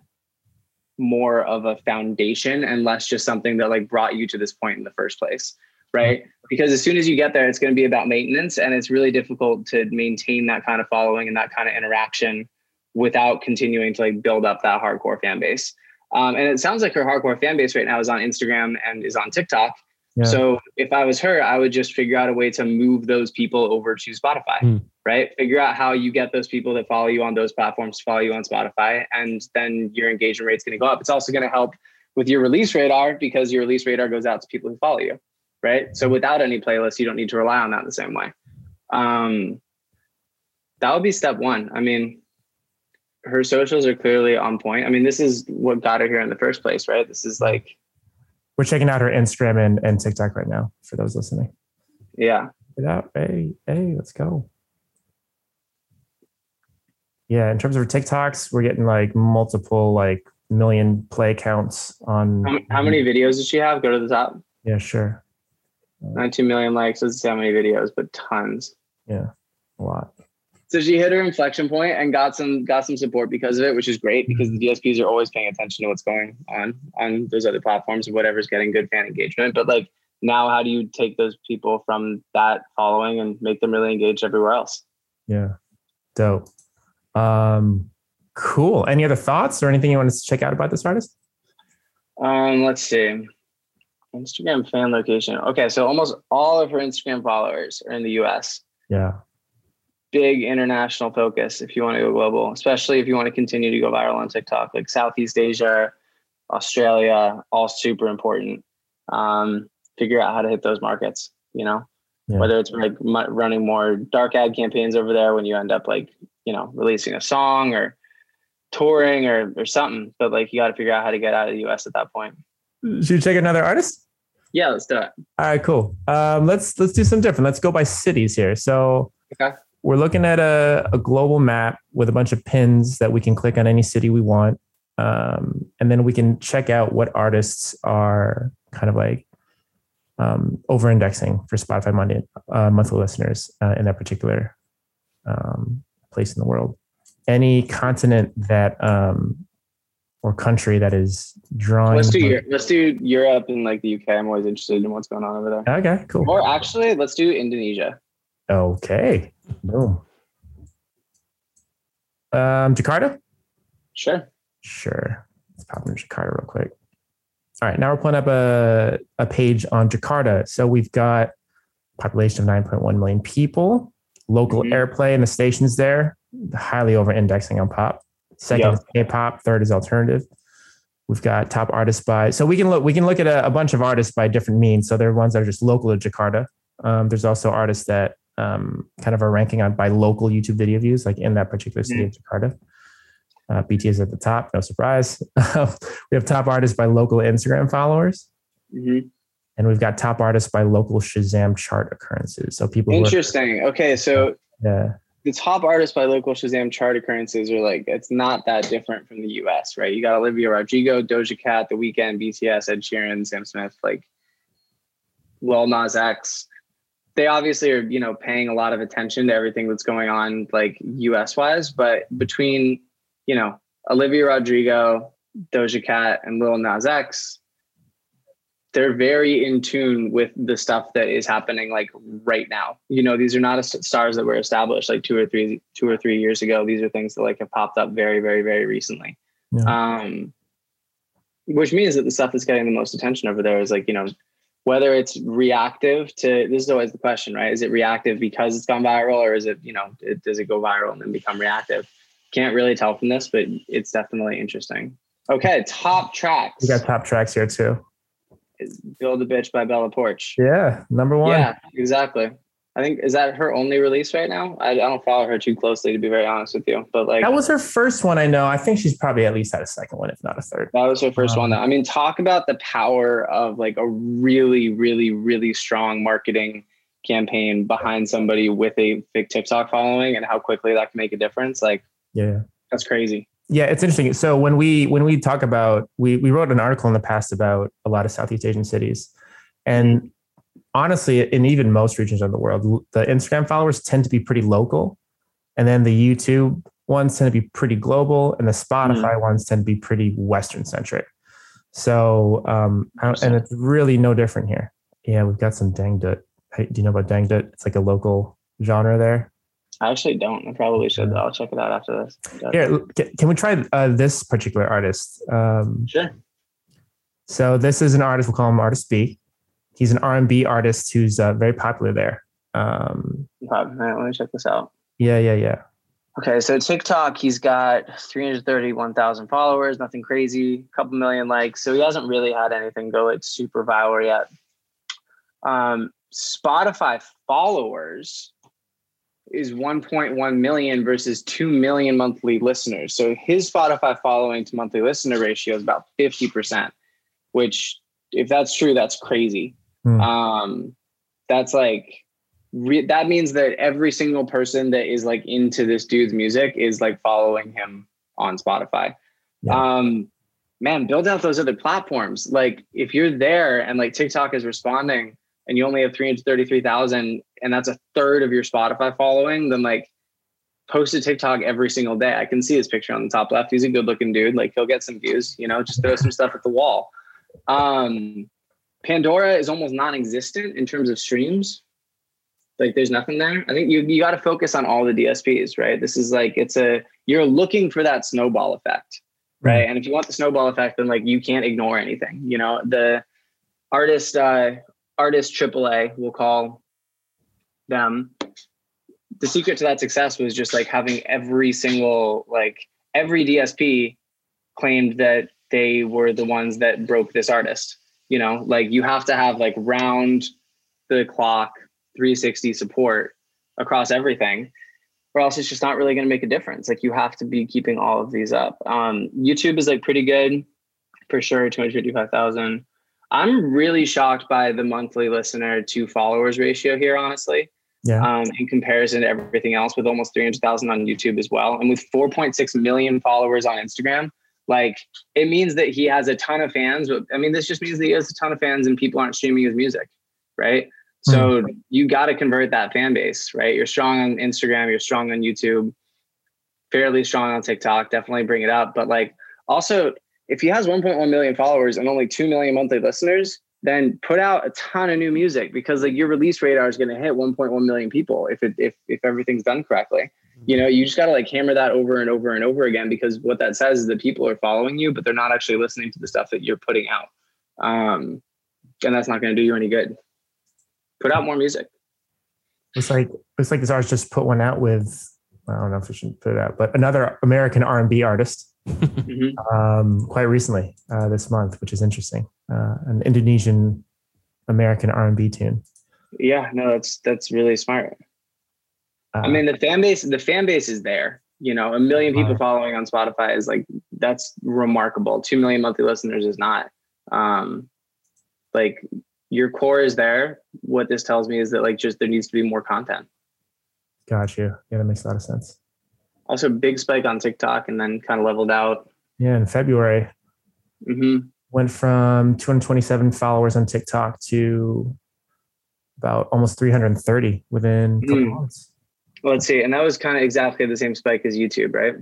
more of a foundation and less just something that like brought you to this point in the first place right? Because as soon as you get there, it's going to be about maintenance, and it's really difficult to maintain that kind of following and that kind of interaction without continuing to like build up that hardcore fan base. Um, and it sounds like her hardcore fan base right now is on Instagram and is on TikTok. Yeah. So if I was her, I would just figure out a way to move those people over to Spotify, mm. right? Figure out how you get those people that follow you on those platforms to follow you on Spotify, and then your engagement rate's going to go up. It's also going to help with your release radar because your release radar goes out to people who follow you right? So without any playlists, you don't need to rely on that the same way. Um, that would be step one. I mean, her socials are clearly on point. I mean, this is what got her here in the first place, right? This is like we're checking out her Instagram and, and TikTok right now for those listening. Yeah. Yeah. Hey, hey, let's go. Yeah, in terms of her TikToks, we're getting like multiple like million play counts on. How, how many videos does she have? Go to the top. Yeah, sure. 19 million likes. Doesn't say how many videos, but tons. Yeah, a lot. So she hit her inflection point and got some got some support because of it, which is great because the DSPs are always paying attention to what's going on on those other platforms and whatever's getting good fan engagement. But like now, how do you take those people from that following and make them really engaged everywhere else? Yeah, dope. Um, cool. Any other thoughts or anything you want to check out about this artist? Um, let's see. Instagram fan location. Okay, so almost all of her Instagram followers are in the US. Yeah. Big international focus if you want to go global, especially if you want to continue to go viral on TikTok, like Southeast Asia, Australia, all super important. Um, figure out how to hit those markets, you know, yeah. whether it's like running more dark ad campaigns over there when you end up like, you know, releasing a song or touring or, or something. But like, you got to figure out how to get out of the US at that point. Should we take another artist? Yeah, let's do it. All right, cool. Um, let's let's do some different. Let's go by cities here. So okay. We're looking at a, a global map with a bunch of pins that we can click on any city we want, um, and then we can check out what artists are kind of like um, over-indexing for Spotify monthly, uh, monthly listeners uh, in that particular um, place in the world. Any continent that um, or country that is drawing. Let's do Europe. let's do Europe and like the UK. I'm always interested in what's going on over there. Okay, cool. Or actually, let's do Indonesia. Okay, boom. Um, Jakarta. Sure. Sure. Let's pop in Jakarta real quick. All right, now we're pulling up a, a page on Jakarta. So we've got population of 9.1 million people, local mm-hmm. airplay in the stations there, highly over indexing on pop. Second yep. is K-pop. Third is alternative. We've got top artists by. So we can look. We can look at a, a bunch of artists by different means. So there are ones that are just local to Jakarta. Um, there's also artists that um, kind of are ranking on by local YouTube video views, like in that particular city mm-hmm. of Jakarta. Uh, BT is at the top, no surprise. [laughs] we have top artists by local Instagram followers. Mm-hmm. And we've got top artists by local Shazam chart occurrences. So people. Interesting. Are, okay, so yeah, the top artists by local Shazam chart occurrences are like it's not that different from the US, right? You got Olivia Rodrigo, Doja Cat, The Weeknd, BTS, Ed Sheeran, Sam Smith, like Lil Nas X. They obviously are, you know, paying a lot of attention to everything that's going on, like US wise. But between, you know, Olivia Rodrigo, Doja Cat, and Lil Nas X, they're very in tune with the stuff that is happening like right now. You know, these are not stars that were established like two or three two or three years ago. These are things that like have popped up very very very recently. Yeah. Um, which means that the stuff that's getting the most attention over there is like you know whether it's reactive to this is always the question right? Is it reactive because it's gone viral or is it you know it, does it go viral and then become reactive? Can't really tell from this but it's definitely interesting. Okay top tracks. We got top tracks here too. Build a bitch by bella poarch yeah number one. Yeah exactly I think is that her only release right now. I, I, don't follow her too closely to be very honest with you, but like that was her first one. I know. I think she's probably at least had a second one, if not a third. That was her first um, one. Though. I mean, talk about the power of like a really, really, really strong marketing campaign behind somebody with a big TikTok following, and how quickly that can make a difference. Like, yeah, that's crazy. Yeah, it's interesting. So when we when we talk about we we wrote an article in the past about a lot of Southeast Asian cities, and honestly, in even most regions of the world, the Instagram followers tend to be pretty local. And then the YouTube ones tend to be pretty global, and the Spotify mm. ones tend to be pretty Western centric. So, um, and it's really no different here. Yeah, we've got some dangdut. Hey, do you know about Dang dangdut? It's like a local genre there. I actually don't. I probably should. Though. I'll check it out after this. Here, can we try uh, this particular artist? Um, sure. So this is an artist. We'll call him Artist B he's an R&B artist who's uh, very popular there. Um, let me check this out. Yeah, yeah, yeah. Okay, so TikTok, he's got 331,000 followers, nothing crazy, a couple million likes. So he hasn't really had anything go like super viral yet. Um, Spotify followers is 1.1 million versus 2 million monthly listeners. So his Spotify following to monthly listener ratio is about 50%, which if that's true, that's crazy. Mm. Um, that's like re- that means that every single person that is like into this dude's music is like following him on Spotify. Yeah. Um, man, build out those other platforms. Like if you're there and like TikTok is responding and you only have 333,000 and that's a third of your Spotify following, then like post a TikTok every single day. I can see his picture on the top left. He's a good looking dude. Like he'll get some views, you know, just throw some stuff at the wall. Um, Pandora is almost non-existent in terms of streams. Like there's nothing there. I think you you got to focus on all the DSPs, right? This is like it's a you're looking for that snowball effect, right? Mm-hmm. And if you want the snowball effect, then like you can't ignore anything. You know, the artist uh artist AAA, we'll call them. The secret to that success was just like having every single like every DSP claimed that they were the ones that broke this artist you know like you have to have like round the clock 360 support across everything or else it's just not really going to make a difference. Like you have to be keeping all of these up. Um, youtube is like pretty good for sure 255000 i'm really shocked by the monthly listener to followers ratio here honestly. Yeah. Um, in comparison to everything else with almost 300000 on youtube as well and with 4.6 million followers on instagram like it means that he has a ton of fans. But I mean, this just means that he has a ton of fans and people aren't streaming his music, right? So mm-hmm. you got to convert that fan base, right? You're strong on Instagram, you're strong on YouTube, fairly strong on TikTok. Definitely bring it up. But like also, if he has 1.1 million followers and only 2 million monthly listeners, then put out a ton of new music because like your release radar is going to hit 1.1 million people if it if if everything's done correctly you know you just got to like hammer that over and over and over again because what that says is that people are following you but they're not actually listening to the stuff that you're putting out. Um and that's not going to do you any good. Put out more music. It's like it's like this artist just put one out with i don't know if we should put it out but another american r&b artist mm-hmm. um quite recently uh this month which is interesting uh an indonesian american r&b tune. Yeah no that's that's really smart uh, I mean, the fan base, the fan base is there. You know, a million people following on Spotify is like that's remarkable. Two million monthly listeners is not. Um, like your core is there. What this tells me is that like just there needs to be more content. Got you. Yeah, that makes a lot of sense. Also, big spike on TikTok and then kind of leveled out. Yeah, in February. Mm-hmm. Went from 227 followers on TikTok to about almost 330 within a couple mm. months. Let's see. And that was kind of exactly the same spike as YouTube, right?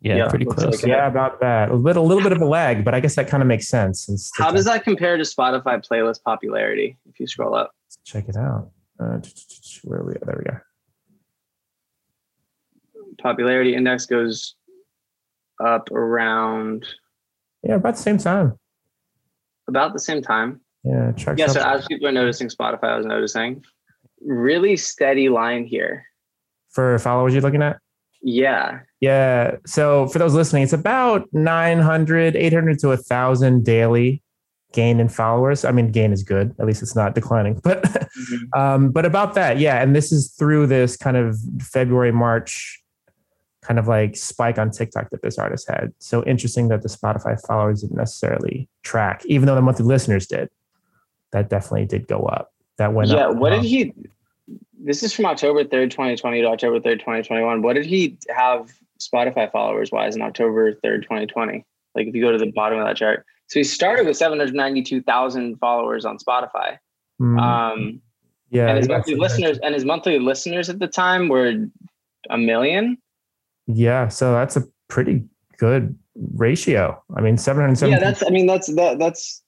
Yeah, Yeah, pretty close. like it. Yeah, about that. A little, a little bit of a lag, but I guess that kind of makes sense. Since How does that compare to Spotify playlist popularity? If you scroll up, check it out? Uh, where are we? There we go. popularity index goes up around Yeah, about the same time. about the same time. Yeah. Yeah, so as people are noticing Spotify, I was noticing really steady line here. For followers you're looking at. Yeah. Yeah. So for those listening, it's about 900, 800 to 1,000 daily gain in followers. I mean, gain is good. At least it's not declining. [laughs] But um, but about that, yeah. And this is through this kind of February, March kind of like spike on TikTok that this artist had. So interesting that the Spotify followers didn't necessarily track, even though the monthly listeners did. That definitely did go up. That went yeah. up. Yeah. What did um, he? This is from October third, twenty twenty to October third, twenty twenty one. What did he have Spotify followers wise in October third, twenty twenty? Like if you go to the bottom of that chart, so he started with seven hundred ninety two thousand followers on Spotify. mm, Um, yeah. and his monthly listeners and his monthly listeners at the time were a million. Yeah, so that's a pretty good ratio. I mean, 770. Yeah, that's. I mean, that's that. That's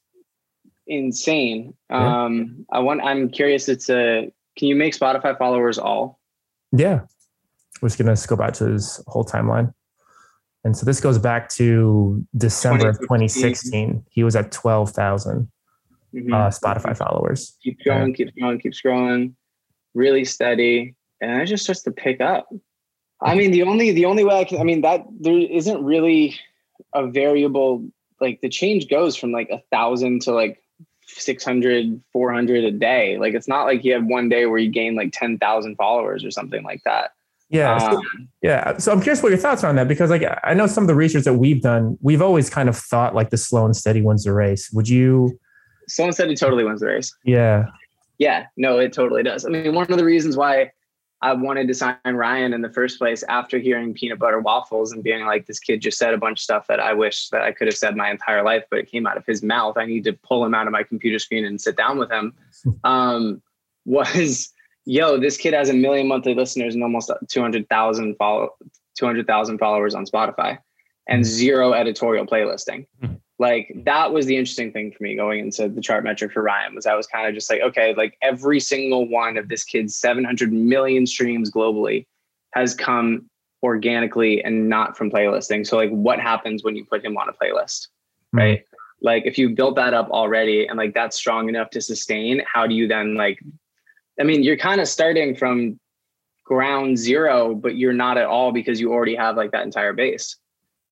insane. Yeah. Um, I want. I'm curious. It's a. Can you make Spotify followers all? yeah. We're just gonna go back to his whole timeline. And so this goes back to December of 2016. He was at 12,000 Mhm. uh, Spotify followers. keep going, keep going, keep scrolling, really steady, and it just starts to pick up. I mean, the only the only way I can, I mean, that there isn't really a variable. Like the change goes from like a thousand to like 600, 400 a day. Like it's not like you have one day where you gain like 10,000 followers or something like that. Yeah. so- Um, yeah. So I'm curious what your thoughts are on that because like I know some of the research that we've done, we've always kind of thought like the slow and steady wins the race. Would you? someone said he totally wins the race. Yeah. Yeah, no, it totally does. I mean, one of the reasons why I wanted to sign Ryan in the first place after hearing peanut butter waffles and being like, this kid just said a bunch of stuff that I wish that I could have said my entire life, but it came out of his mouth. I need to pull him out of my computer screen and sit down with him. [laughs] Um, was yo, this kid has a million monthly listeners and almost 200,000 follow 200,000 followers on Spotify and zero editorial playlisting like that was the interesting thing for me going into the Chartmetric for Ryan was I was kind of just like, okay, like every single one of this kid's 700 million streams globally has come organically and not from playlisting. So like what happens when you put him on a playlist, Mhm. right? Like if you built that up already and like that's strong enough to sustain, how do you then like, I mean, you're kind of starting from ground zero, but you're not at all because you already have like that entire base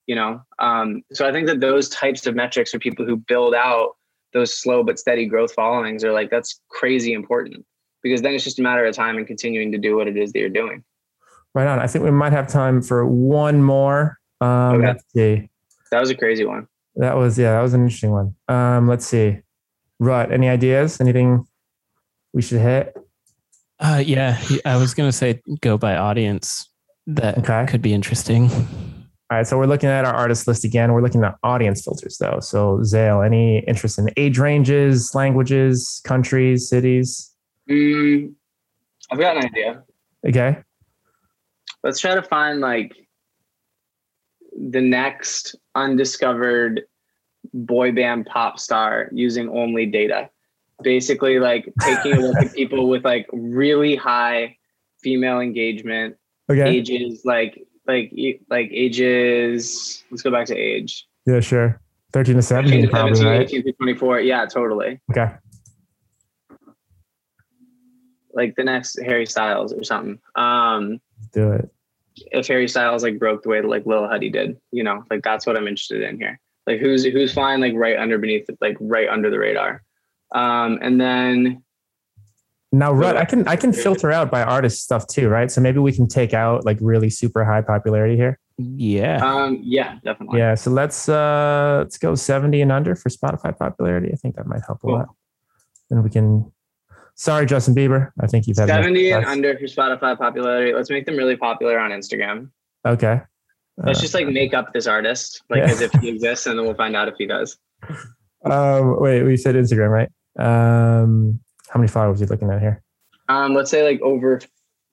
you know um, so i think that those types of metrics for people who build out those slow but steady growth followings are like that's crazy important because then it's just a matter of time and continuing to do what it is that you're doing Right on. I think we might have time for one more. Um, Okay. Let's see. that was a crazy one That was yeah, that was an interesting one. Um, let's see. Rut, any ideas? Anything we should hit? Uh, yeah, I was gonna say go by audience. That Okay. could be interesting. All right, so we're looking at our artist list again. We're looking at audience filters though. So Zale, any interest in age ranges, languages, countries, cities? mm, i've got an idea Okay. let's try to find like the next undiscovered boy band pop star using only data basically like taking a look at [laughs] people with like really high female engagement Okay. ages like like like ages let's go back to age Yeah, sure. 13 to 13 17, to probably, 17, right? 18 to 24 yeah totally Okay. like the next harry styles or something um Do it. if Harry Styles like broke the way that like Lil Huddy did, you know, like that's what I'm interested in here. Like who's who's flying like right under beneath like right under the radar. Um and then Now, Rut, I can I can filter out by artist stuff too, right? So maybe we can take out like really super high popularity here. Yeah. um yeah, definitely. Yeah. So let's uh let's go 70 and under for Spotify popularity. I think that might help a Cool. lot. And we can sorry, Justin Bieber. I think you've had 70 and under for Spotify popularity. Let's make them really popular on Instagram. Okay. Let's Uh, just like make up this artist like Yeah. as if he exists and then we'll find out if he does. [laughs] Um, wait, we said Instagram, right? Um, how many followers are you looking at here? Um let's say like over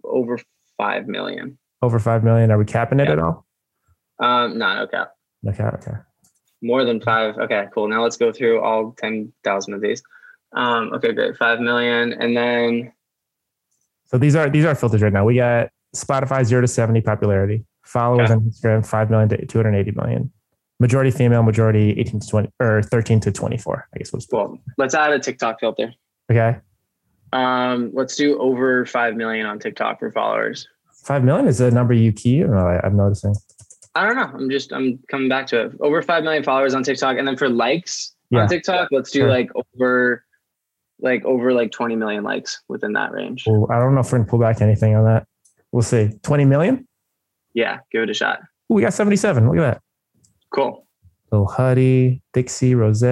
over 5 million. Over five million. Are we capping it Yeah. at all? Um, no, no cap. Okay, okay. More than five. Okay, cool. Now let's go through all ten thousand of these. Um, okay, great. Five million, and then So these are these are filters right now. We got Spotify zero to seventy popularity, followers Okay. on Instagram five million to two hundred eighty million. Majority female, majority eighteen to twenty or thirteen to twenty four. I guess was well, let's add a TikTok filter. okay. Um, let's do over five million on TikTok for followers. Five million is a number you key. Or I, I'm noticing. I don't know. I'm just I'm coming back to it. Over five million followers on TikTok, and then for likes Yeah. on TikTok, let's do Sure. like over, like over like 20 million likes within that range. Well, I don't know if we're gonna pull back anything on that. We'll see. Twenty million. Yeah, give it a shot. Ooh, we got seventy seven. Look at that. Cool. Lil Huddy, Dixie, Rose.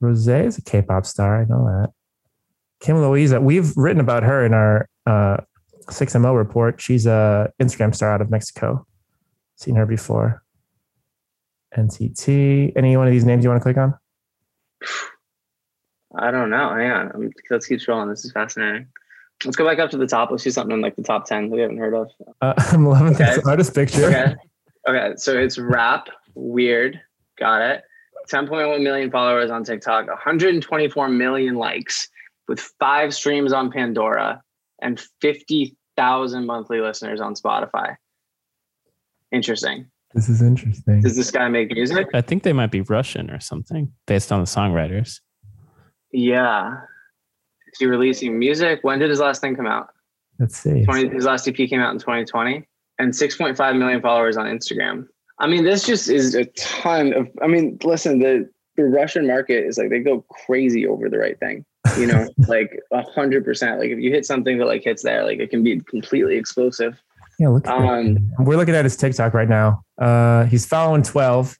Rose is a K-pop star. I know that. Kim Loaiza. We've written about her in our uh, 6MO report. She's a Instagram star out of Mexico. Seen her before. NTT. Any one of these names you want to click on? I don't know. Hang on. Um, let's keep scrolling. This is fascinating. Let's go back up to the top. Let's do something in like the top 10 that we haven't heard of. Uh, [laughs] I'm loving Okay. this artist picture. Okay. Okay. So it's rap, weird. Got it. 10.1 million followers on TikTok, 124 million likes with five streams on Pandora and 50,000 monthly listeners on Spotify. Interesting. This is interesting. Does this guy make music? I think they might be Russian or something based on the songwriters. Yeah. Is he releasing music? When did his last thing come out? Let's see. 20, his last EP came out in 2020 and 6.5 million followers on Instagram. I mean, this just is a ton of, I mean, listen, the, the Russian market is like, they go crazy over the right thing, you know, like a hundred percent. Like if you hit something that like hits there, like it can be completely explosive. Yeah, look Um. We're looking at his TikTok right now. Uh, he's following 12,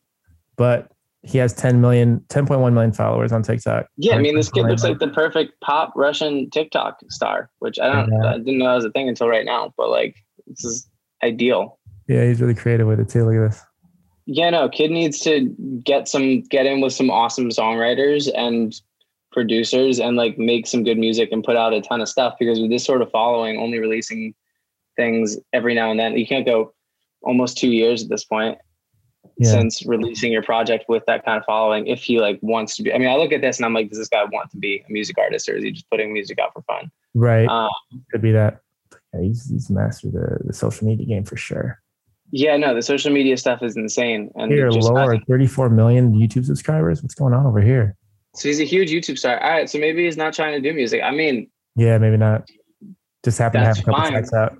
but he has 10 million, 10.1 million followers on TikTok. Yeah. I mean, this kid looks like the perfect pop Russian TikTok star, which I don't, Yeah. I didn't know that was a thing until right now, but like, this is ideal. Yeah, he's really creative with it too. Look at this. Yeah, no, kid needs to get some get in with some awesome songwriters and producers and like make some good music and put out a ton of stuff because with this sort of following, only releasing things every now and then, you can't go almost two years at this point Yeah. since releasing your project with that kind of following. If he like wants to be, I mean, I look at this and I'm like, does this guy want to be a music artist or is he just putting music out for fun? Right. Um, Could be that. Yeah, he's, he's mastered the, the social media game for sure. yeah, no, the social media stuff is insane. And Here, lower 34 million YouTube subscribers. What's going on over here? So he's a huge YouTube star. All right, so maybe he's not trying to do music. I mean, Yeah, maybe not. Just happen to have a couple fine. tracks out.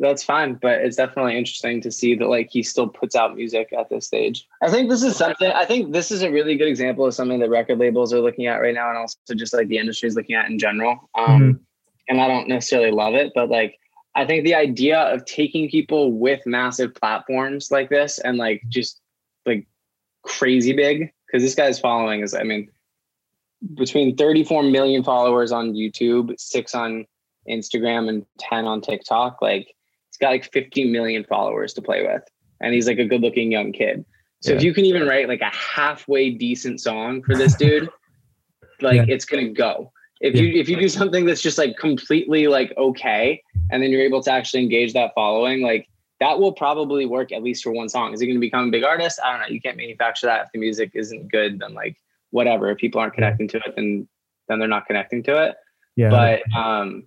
that's fine but it's definitely interesting to see that like he still puts out music at this stage i think this is something i think this is a really good example of something that record labels are looking at right now and also just like the industry is looking at in general um and i don't necessarily love it but like i think the idea of taking people with massive platforms like this and like just like crazy big because this guy's following is i mean between 34 million followers on youtube six on instagram and 10 on tiktok like he's got like 50 million followers to play with and he's like a good looking young kid. So if you can even write like a halfway decent song for this dude [laughs] like Yeah. it's gonna go. If you if you do something that's just like completely like okay and then you're able to actually engage that following like that will probably work at least for one song. Is he going to become a big artist? I don't know. You can't manufacture that if the music isn't good then like whatever if people aren't connecting to it then then they're not connecting to it Yeah. but um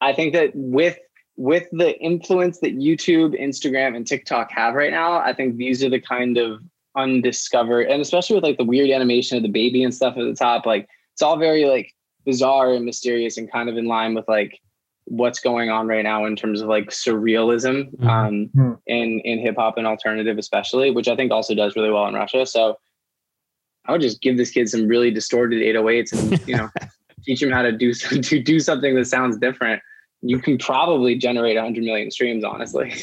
i think that with with the influence that youtube instagram and tiktok have right now i think these are the kind of undiscovered and especially with like the weird animation of the baby and stuff at the top like it's all very like bizarre and mysterious and kind of in line with like what's going on right now in terms of like surrealism Mhm. um Mhm. in in hip hop and alternative especially which i think also does really well in russia so i would just give this kid some really distorted 808s and you know [laughs] teach him how to do some, [laughs] to do something that sounds different you can probably generate 100 million streams honestly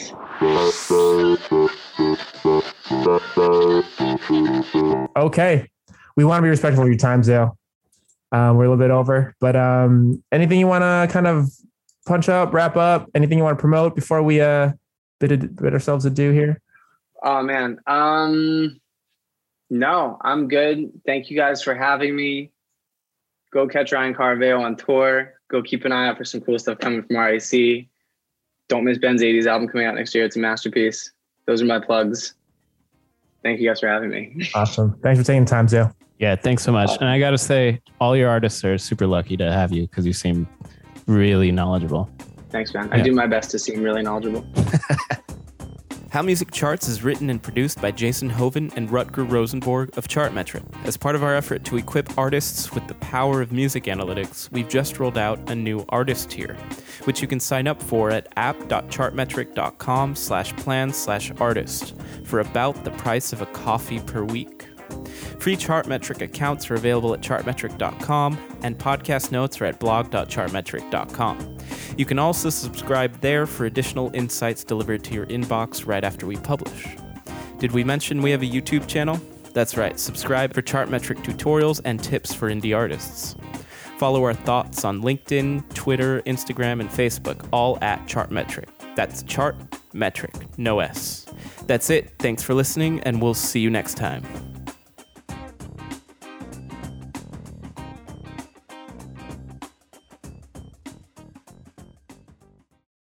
okay. We want to be respectful of your time, Zale. Um, we're a little bit over, but um, anything you want to kind of punch up, wrap up? Anything you want to promote before we uh bid, bid ourselves adieu here? Oh man. Um no, I'm good. Thank you guys for having me. Go catch Ryan Caraveo on tour. Go keep an eye out for some cool stuff coming from RAC. Don't miss Ben's 80s album coming out next year. It's a masterpiece. those are my plugs. Thank you guys for having me. [laughs] Awesome. Thanks for taking the time, Zale. Yeah, thanks so much. And I got to say, all your artists are super lucky to have you because you seem really knowledgeable. Thanks, man. I do my best to seem really knowledgeable. [laughs] How Music Charts is written and produced by Jason Joven and Rutger Rosenborg of Chartmetric. As part of our effort to equip artists with the power of music analytics, we've just rolled out a new artist tier, which you can sign up for at app.chartmetric.com slash plan slash artist for about the price of a coffee per week. Free Chartmetric accounts are available at chartmetric.com, and podcast notes are at blog.chartmetric.com. You can also subscribe there for additional insights delivered to your inbox right after we publish. Did we mention we have a YouTube channel? That's right, subscribe for Chartmetric tutorials and tips for indie artists. Follow our thoughts on LinkedIn, Twitter, Instagram, and Facebook, all at Chartmetric. That's Chartmetric, no S. That's it. Thanks for listening, and we'll see you next time.